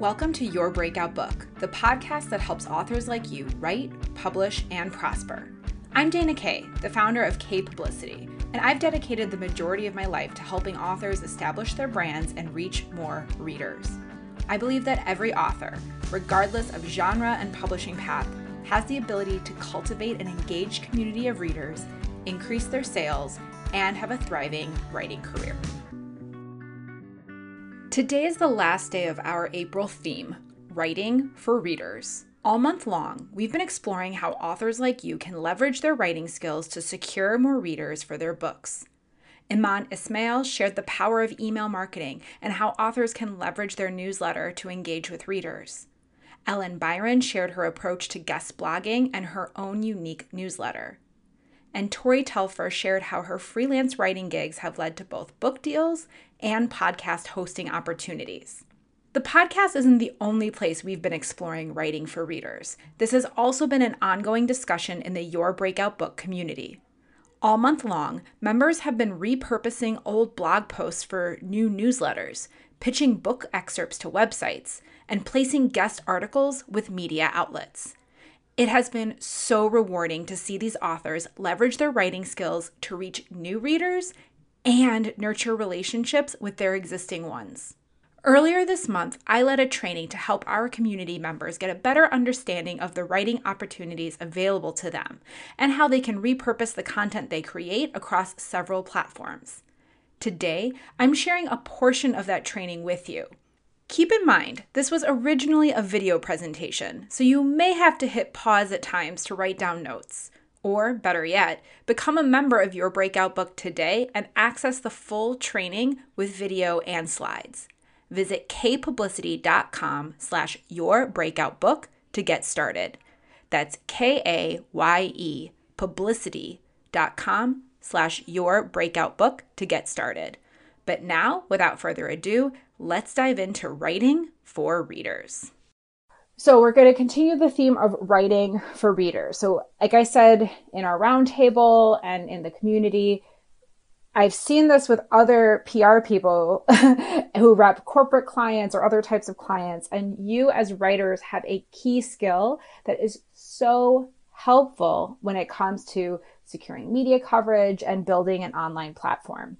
Welcome to Your Breakout Book, the podcast that helps authors like you write, publish, and prosper. I'm Dana Kaye, the founder of Kaye Publicity, and I've dedicated the majority of my life to helping authors establish their brands and reach more readers. I believe that every author, regardless of genre and publishing path, has the ability to cultivate an engaged community of readers, increase their sales, and have a thriving writing career. Today is the last day of our April theme Writing for Readers. All month long, we've been exploring how authors like you can leverage their writing skills to secure more readers for their books. Iman Ismail shared the power of email marketing and how authors can leverage their newsletter to engage with readers. Ellen Byron shared her approach to guest blogging and her own unique newsletter and Tori Telfer shared how her freelance writing gigs have led to both book deals and podcast hosting opportunities. The podcast isn't the only place we've been exploring writing for readers. This has also been an ongoing discussion in the Your Breakout Book community. All month long, members have been repurposing old blog posts for new newsletters, pitching book excerpts to websites, and placing guest articles with media outlets. It has been so rewarding to see these authors leverage their writing skills to reach new readers and nurture relationships with their existing ones. Earlier this month, I led a training to help our community members get a better understanding of the writing opportunities available to them and how they can repurpose the content they create across several platforms. Today, I'm sharing a portion of that training with you. Keep in mind, this was originally a video presentation, so you may have to hit pause at times to write down notes. Or, better yet, become a member of your breakout book today and access the full training with video and slides. Visit kayepublicity.com slash your breakout book to get started. That's K-A-Y-E publicity.com slash your breakout book to get started. But now, without further ado, let's dive into writing for readers. So, we're going to continue the theme of writing for readers. So, like I said in our roundtable and in the community, I've seen this with other PR people who rep corporate clients or other types of clients. And you, as writers, have a key skill that is so helpful when it comes to securing media coverage and building an online platform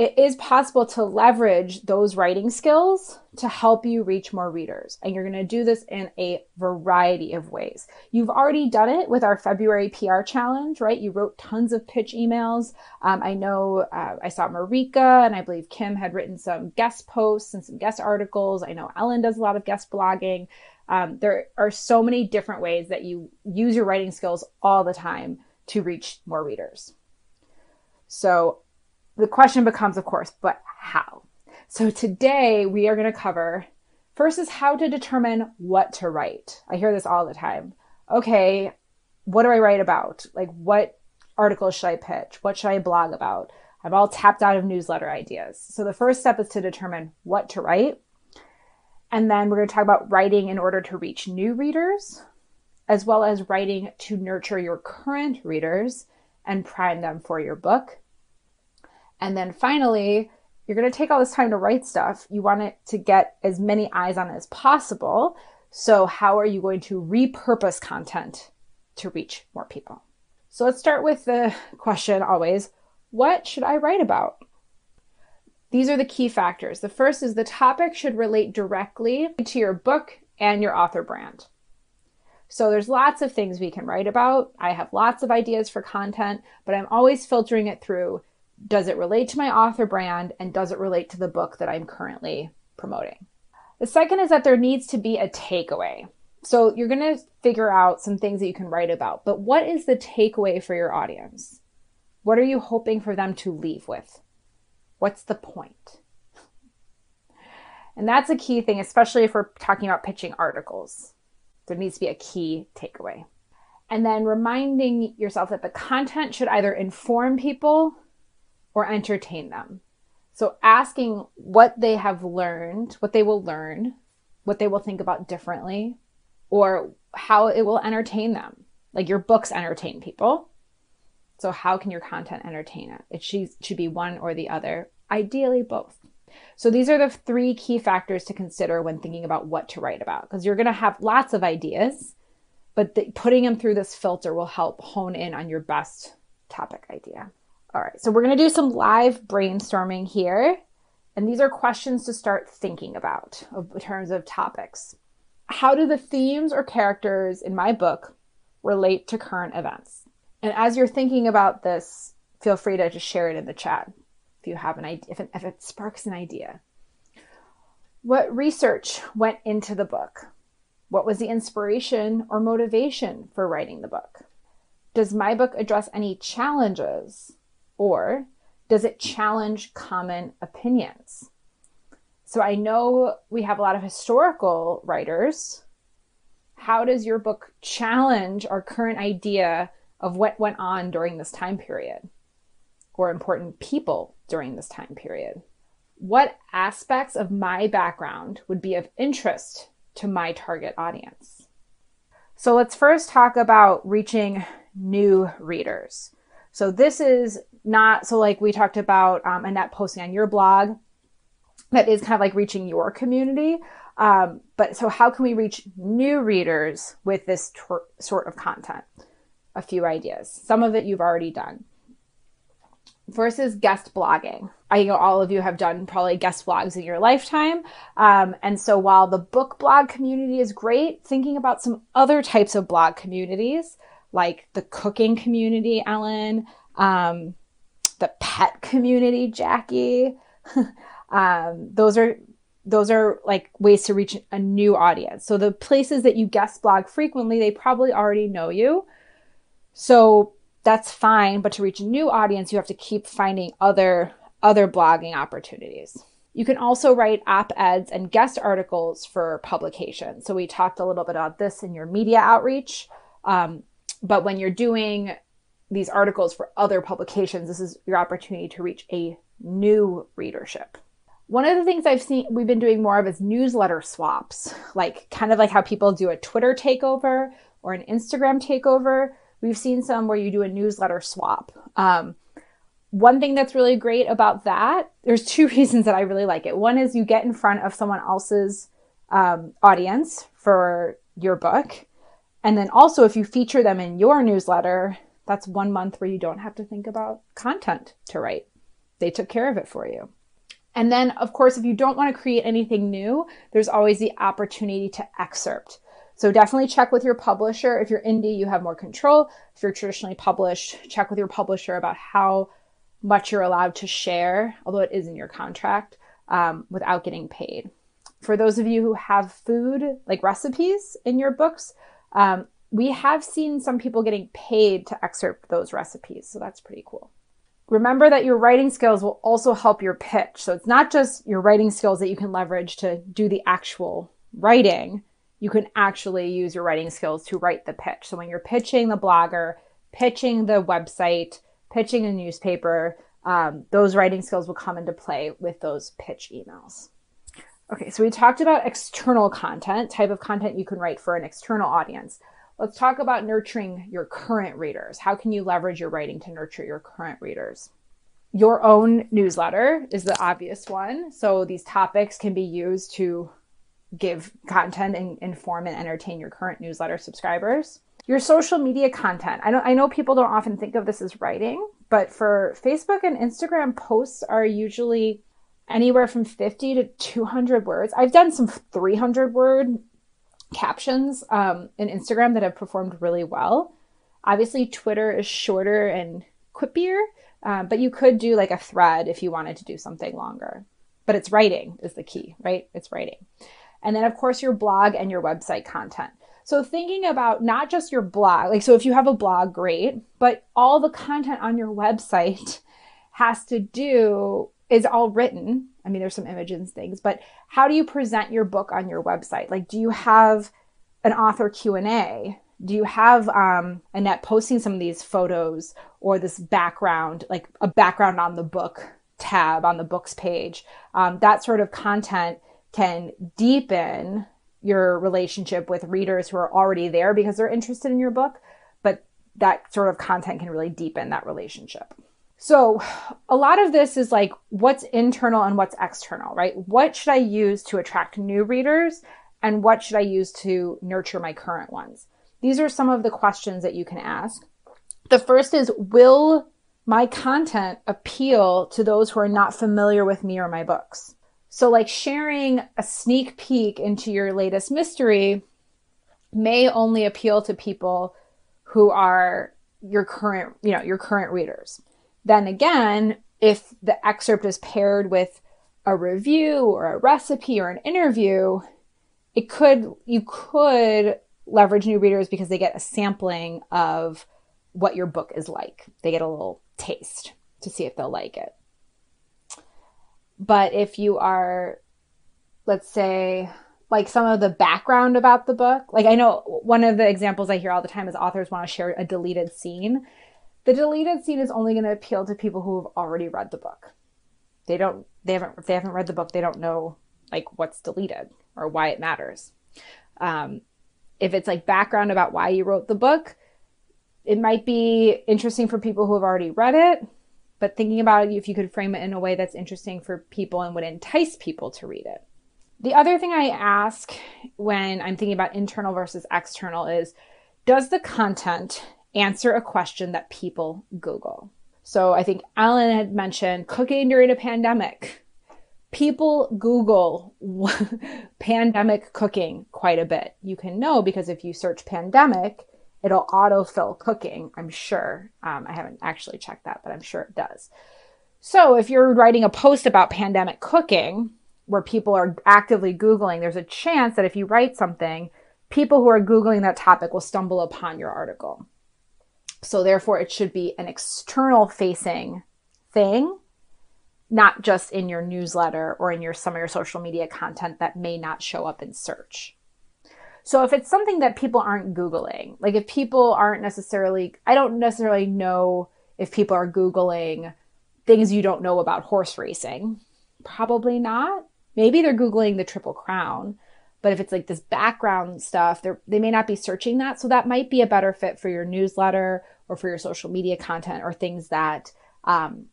it is possible to leverage those writing skills to help you reach more readers. And you're going to do this in a variety of ways. You've already done it with our February PR challenge, right? You wrote tons of pitch emails. Um, I know uh, I saw Marika and I believe Kim had written some guest posts and some guest articles. I know Ellen does a lot of guest blogging. Um, there are so many different ways that you use your writing skills all the time to reach more readers. So the question becomes, of course, but how? So today we are going to cover first is how to determine what to write. I hear this all the time. Okay, what do I write about? Like, what articles should I pitch? What should I blog about? I'm all tapped out of newsletter ideas. So the first step is to determine what to write. And then we're going to talk about writing in order to reach new readers, as well as writing to nurture your current readers and prime them for your book. And then finally, you're going to take all this time to write stuff. You want it to get as many eyes on it as possible. So, how are you going to repurpose content to reach more people? So, let's start with the question always what should I write about? These are the key factors. The first is the topic should relate directly to your book and your author brand. So there's lots of things we can write about. I have lots of ideas for content, but I'm always filtering it through does it relate to my author brand and does it relate to the book that I'm currently promoting? The second is that there needs to be a takeaway. So you're going to figure out some things that you can write about, but what is the takeaway for your audience? What are you hoping for them to leave with? What's the point? And that's a key thing, especially if we're talking about pitching articles. There needs to be a key takeaway. And then reminding yourself that the content should either inform people or entertain them. So asking what they have learned, what they will learn, what they will think about differently, or how it will entertain them. Like your books entertain people. So how can your content entertain it? It should, be one or the other, ideally both. So these are the three key factors to consider when thinking about what to write about because you're going to have lots of ideas, but the, putting them through this filter will help hone in on your best topic idea. All right, so we're going to do some live brainstorming here. And these are questions to start thinking about in terms of topics. How do the themes or characters in my book relate to current events? And as you're thinking about this, feel free to just share it in the chat if you have an idea, if it, if it sparks an idea. What research went into the book? What was the inspiration or motivation for writing the book? Does my book address any challenges or does it challenge common opinions? So I know we have a lot of historical writers. How does your book challenge our current idea of what went on during this time period or important people during this time period? What aspects of my background would be of interest to my target audience? So let's first talk about reaching new readers. So this is not so like we talked about um, Annette posting on your blog. That is kind of like reaching your community. Um, but so how can we reach new readers with this tor- sort of content? A few ideas. Some of it you've already done. Versus guest blogging. I know all of you have done probably guest blogs in your lifetime. Um, and so while the book blog community is great, thinking about some other types of blog communities like the cooking community, Ellen, um, the pet community, Jackie. um, those are those are like ways to reach a new audience. So the places that you guest blog frequently, they probably already know you. So that's fine, but to reach a new audience, you have to keep finding other other blogging opportunities. You can also write op-eds and guest articles for publication. So we talked a little bit about this in your media outreach. Um, but when you're doing these articles for other publications, this is your opportunity to reach a new readership. One of the things I've seen we've been doing more of is newsletter swaps, like kind of like how people do a Twitter takeover or an Instagram takeover. We've seen some where you do a newsletter swap. Um, one thing that's really great about that, there's two reasons that I really like it. One is you get in front of someone else's um, audience for your book. And then also, if you feature them in your newsletter, that's one month where you don't have to think about content to write. They took care of it for you. And then, of course, if you don't want to create anything new, there's always the opportunity to excerpt. So definitely check with your publisher. If you're indie, you have more control. If you're traditionally published, check with your publisher about how much you're allowed to share, although it is in your contract, um, without getting paid. For those of you who have food, like recipes in your books, um, we have seen some people getting paid to excerpt those recipes, so that's pretty cool. Remember that your writing skills will also help your pitch. So it's not just your writing skills that you can leverage to do the actual writing. You can actually use your writing skills to write the pitch. So when you're pitching the blogger, pitching the website, pitching a newspaper, um, those writing skills will come into play with those pitch emails. Okay, so we talked about external content, type of content you can write for an external audience. Let's talk about nurturing your current readers. How can you leverage your writing to nurture your current readers? Your own newsletter is the obvious one. So these topics can be used to give content and inform and entertain your current newsletter subscribers. Your social media content. I know I know people don't often think of this as writing, but for Facebook and Instagram posts are usually anywhere from 50 to 200 words. I've done some 300 word captions um, in Instagram that have performed really well. Obviously, Twitter is shorter and quippier, um, but you could do like a thread if you wanted to do something longer. But it's writing is the key, right? It's writing. And then, of course, your blog and your website content. So, thinking about not just your blog, like, so if you have a blog, great, but all the content on your website has to do is all written. I mean, there's some images and things, but how do you present your book on your website? Like, do you have an author Q and A? Do you have um, Annette posting some of these photos or this background, like a background on the book tab on the books page? Um, that sort of content can deepen your relationship with readers who are already there because they're interested in your book, but that sort of content can really deepen that relationship. So, a lot of this is like what's internal and what's external, right? What should I use to attract new readers and what should I use to nurture my current ones? These are some of the questions that you can ask. The first is Will my content appeal to those who are not familiar with me or my books? So, like sharing a sneak peek into your latest mystery may only appeal to people who are your current, you know, your current readers. Then again, if the excerpt is paired with a review or a recipe or an interview, it could, you could leverage new readers because they get a sampling of what your book is like. They get a little taste to see if they'll like it. But if you are, let's say, like some of the background about the book, like I know one of the examples I hear all the time is authors want to share a deleted scene the deleted scene is only going to appeal to people who have already read the book. They don't they haven't if they haven't read the book, they don't know like what's deleted or why it matters. Um, if it's like background about why you wrote the book, it might be interesting for people who have already read it, but thinking about it, if you could frame it in a way that's interesting for people and would entice people to read it. The other thing I ask when I'm thinking about internal versus external is does the content answer a question that people Google. So I think Alan had mentioned cooking during a pandemic. People Google pandemic cooking quite a bit. You can know because if you search pandemic, it'll autofill cooking, I'm sure. Um, I haven't actually checked that, but I'm sure it does. So if you're writing a post about pandemic cooking, where people are actively Googling, there's a chance that if you write something, people who are Googling that topic will stumble upon your article. So therefore, it should be an external facing thing, not just in your newsletter or in your some of your social media content that may not show up in search. So if it's something that people aren't Googling, like if people aren't necessarily, I don't necessarily know if people are Googling things you don't know about horse racing. Probably not. Maybe they're Googling the Triple Crown. But if it's like this background stuff, they they may not be searching that. So that might be a better fit for your newsletter or for your social media content or things that um,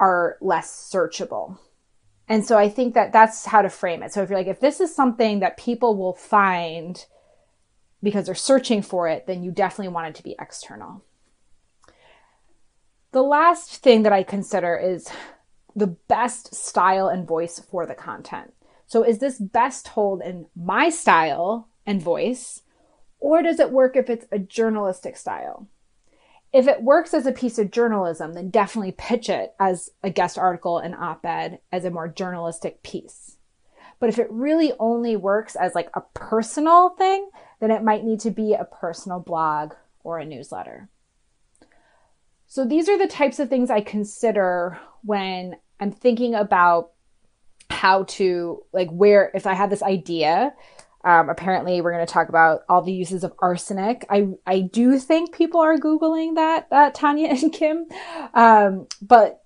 are less searchable. And so I think that that's how to frame it. So if you're like, if this is something that people will find because they're searching for it, then you definitely want it to be external. The last thing that I consider is the best style and voice for the content. So is this best told in my style and voice, or does it work if it's a journalistic style? If it works as a piece of journalism, then definitely pitch it as a guest article and op ed as a more journalistic piece. But if it really only works as like a personal thing, then it might need to be a personal blog or a newsletter. So these are the types of things I consider when I'm thinking about how to like where if I had this idea. Um, apparently, we're going to talk about all the uses of arsenic. I I do think people are googling that that Tanya and Kim, um, but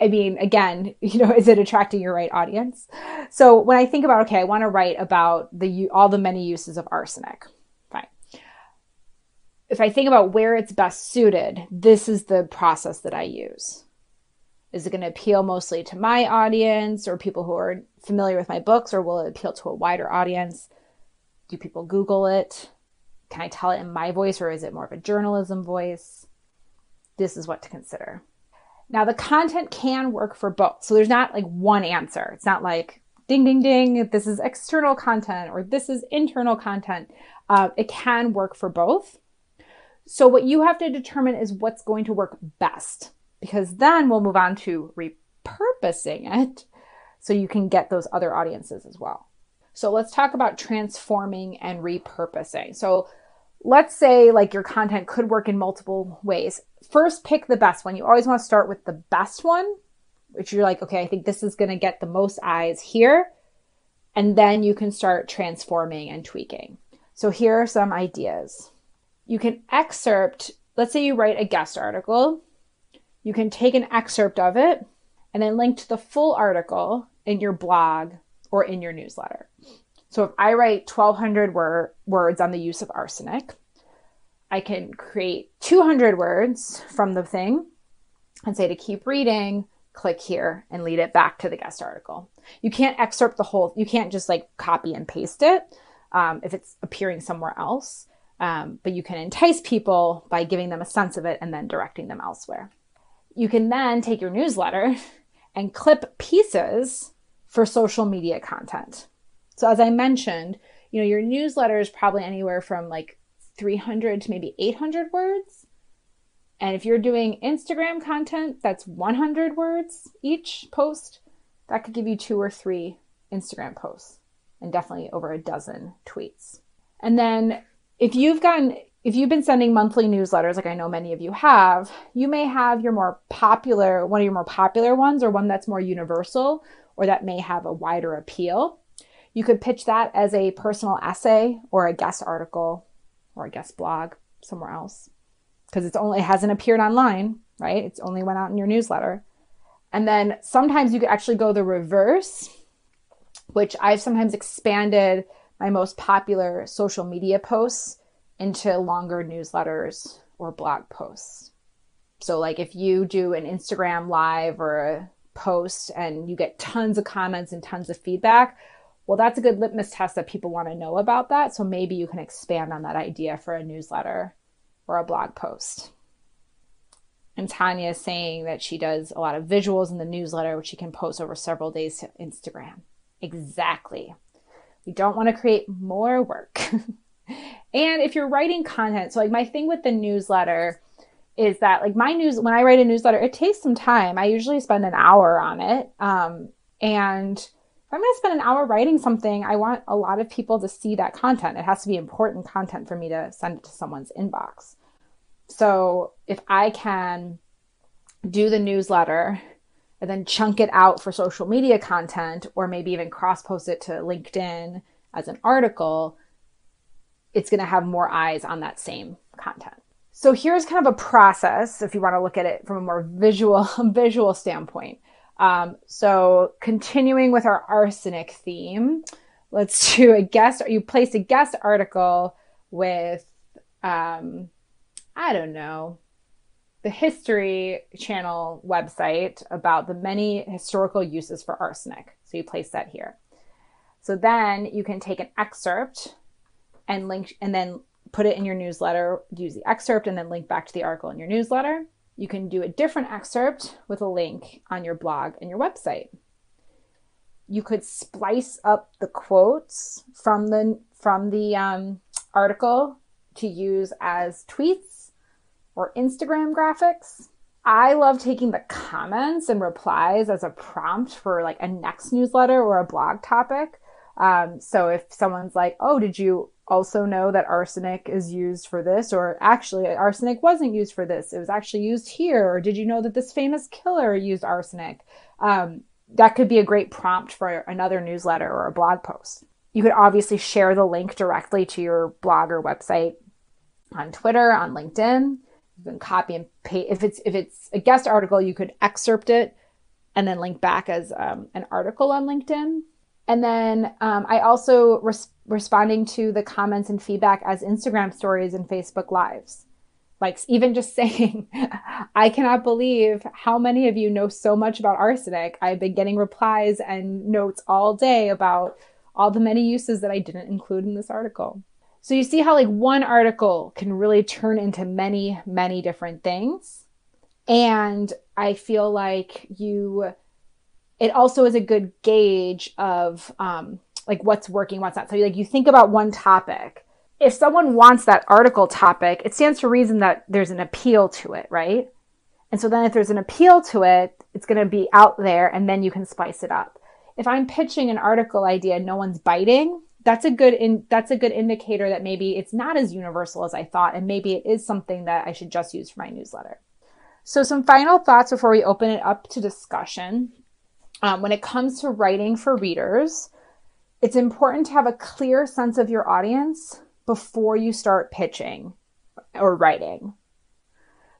I mean, again, you know, is it attracting your right audience? So when I think about, okay, I want to write about the all the many uses of arsenic. Fine. If I think about where it's best suited, this is the process that I use. Is it going to appeal mostly to my audience or people who are familiar with my books, or will it appeal to a wider audience? Do people Google it? Can I tell it in my voice, or is it more of a journalism voice? This is what to consider. Now, the content can work for both. So there's not like one answer. It's not like ding, ding, ding, this is external content or this is internal content. Uh, it can work for both. So, what you have to determine is what's going to work best because then we'll move on to repurposing it so you can get those other audiences as well. So let's talk about transforming and repurposing. So let's say like your content could work in multiple ways. First, pick the best one. You always want to start with the best one, which you're like, okay, I think this is going to get the most eyes here. And then you can start transforming and tweaking. So here are some ideas. You can excerpt, let's say you write a guest article you can take an excerpt of it and then link to the full article in your blog or in your newsletter. So if I write 1200 wor- words on the use of arsenic, I can create 200 words from the thing and say to keep reading, click here and lead it back to the guest article. You can't excerpt the whole, you can't just like copy and paste it um, if it's appearing somewhere else. Um, but you can entice people by giving them a sense of it and then directing them elsewhere. You can then take your newsletter and clip pieces for social media content. So, as I mentioned, you know, your newsletter is probably anywhere from like 300 to maybe 800 words. And if you're doing Instagram content, that's 100 words each post. That could give you two or three Instagram posts and definitely over a dozen tweets. And then if you've gotten if you've been sending monthly newsletters like I know many of you have, you may have your more popular one of your more popular ones or one that's more universal or that may have a wider appeal. You could pitch that as a personal essay or a guest article or a guest blog somewhere else because it's only it hasn't appeared online, right? It's only went out in your newsletter. And then sometimes you could actually go the reverse, which I've sometimes expanded my most popular social media posts into longer newsletters or blog posts. So, like if you do an Instagram live or a post and you get tons of comments and tons of feedback, well, that's a good litmus test that people want to know about that. So maybe you can expand on that idea for a newsletter or a blog post. And Tanya is saying that she does a lot of visuals in the newsletter, which she can post over several days to Instagram. Exactly. We don't want to create more work. and if you're writing content, so like my thing with the newsletter is that like my news when I write a newsletter, it takes some time. I usually spend an hour on it. Um, and if I'm going to spend an hour writing something, I want a lot of people to see that content. It has to be important content for me to send it to someone's inbox. So if I can do the newsletter and then chunk it out for social media content, or maybe even cross post it to LinkedIn as an article, it's going to have more eyes on that same content. So here's kind of a process if you want to look at it from a more visual visual standpoint. Um, so continuing with our arsenic theme, let's do a guest. You place a guest article with um, I don't know, the History Channel website about the many historical uses for arsenic. So you place that here. So then you can take an excerpt and link and then put it in your newsletter, use the excerpt and then link back to the article in your newsletter. You can do a different excerpt with a link on your blog and your website. You could splice up the quotes from the from the um, article to use as tweets or Instagram graphics. I love taking the comments and replies as a prompt for like a next newsletter or a blog topic. Um, so if someone's like, oh, did you also know that arsenic is used for this? Or actually, arsenic wasn't used for this. It was actually used here. Or did you know that this famous killer used arsenic? Um, that could be a great prompt for another newsletter or a blog post. You could obviously share the link directly to your blog or website on Twitter, on LinkedIn. You can copy and paste. If it's if it's a guest article, you could excerpt it and then link back as um, an article on LinkedIn. And then um, I also responding to the comments and feedback as Instagram stories and Facebook lives. Like even just saying, I cannot believe how many of you know so much about arsenic. I've been getting replies and notes all day about all the many uses that I didn't include in this article. So you see how like one article can really turn into many, many different things. And I feel like you, it also is a good gauge of um, like what's working, what's not. So like you think about one topic. If someone wants that article topic, it stands to reason that there's an appeal to it, right? And so then if there's an appeal to it, it's going to be out there and then you can spice it up. If I'm pitching an article idea, and no one's biting, that's a good in that's a good indicator that maybe it's not as universal as I thought and maybe it is something that I should just use for my newsletter. So some final thoughts before we open it up to discussion. Um, when it comes to writing for readers, it's important to have a clear sense of your audience before you start pitching or writing.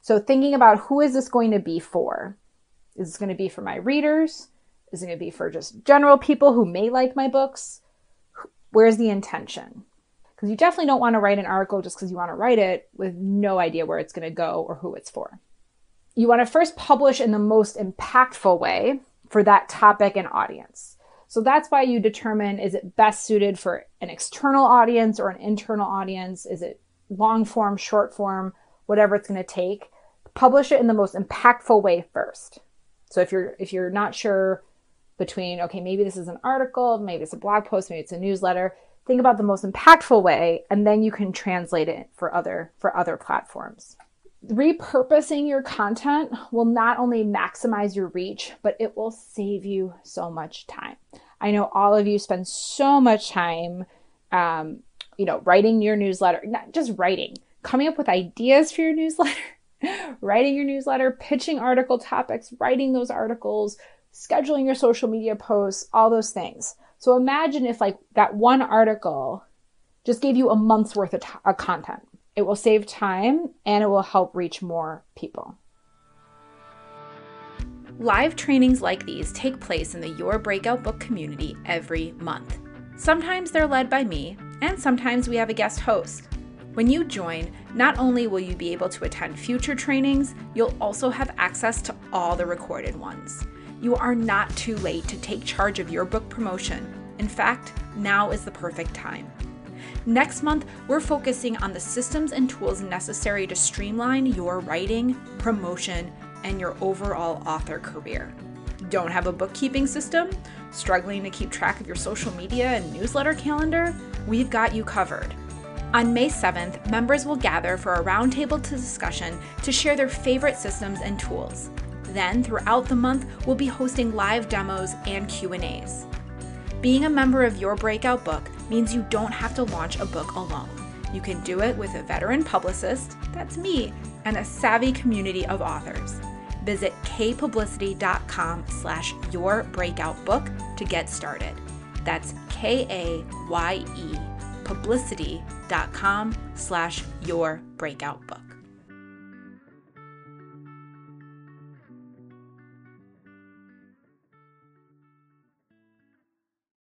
So thinking about who is this going to be for? Is this going to be for my readers? Is it going to be for just general people who may like my books? where's the intention? Because you definitely don't want to write an article just because you want to write it with no idea where it's going to go or who it's for. you want to first publish in the most impactful way for that topic and audience. So that's why you determine is it best suited for an external audience or an internal audience? Is it long form, short form, whatever it's going to take? Publish it in the most impactful way first. So if you're if you're not sure between okay, maybe this is an article, maybe it's a blog post, maybe it's a newsletter, think about the most impactful way and then you can translate it for other for other platforms repurposing your content will not only maximize your reach but it will save you so much time i know all of you spend so much time um, you know writing your newsletter not just writing coming up with ideas for your newsletter writing your newsletter pitching article topics writing those articles scheduling your social media posts all those things so imagine if like that one article just gave you a month's worth of, t- of content. It will save time and it will help reach more people. Live trainings like these take place in the Your Breakout Book community every month. Sometimes they're led by me, and sometimes we have a guest host. When you join, not only will you be able to attend future trainings, you'll also have access to all the recorded ones. You are not too late to take charge of your book promotion. In fact, now is the perfect time. Next month, we're focusing on the systems and tools necessary to streamline your writing, promotion, and your overall author career. Don't have a bookkeeping system? Struggling to keep track of your social media and newsletter calendar? We've got you covered. On May 7th, members will gather for a roundtable discussion to share their favorite systems and tools. Then, throughout the month, we'll be hosting live demos and Q&As. Being a member of Your Breakout Book means you don't have to launch a book alone. You can do it with a veteran publicist, that's me, and a savvy community of authors. Visit kayepublicity.com slash your breakout book to get started. That's K-A-Y-E publicity.com slash your breakout book.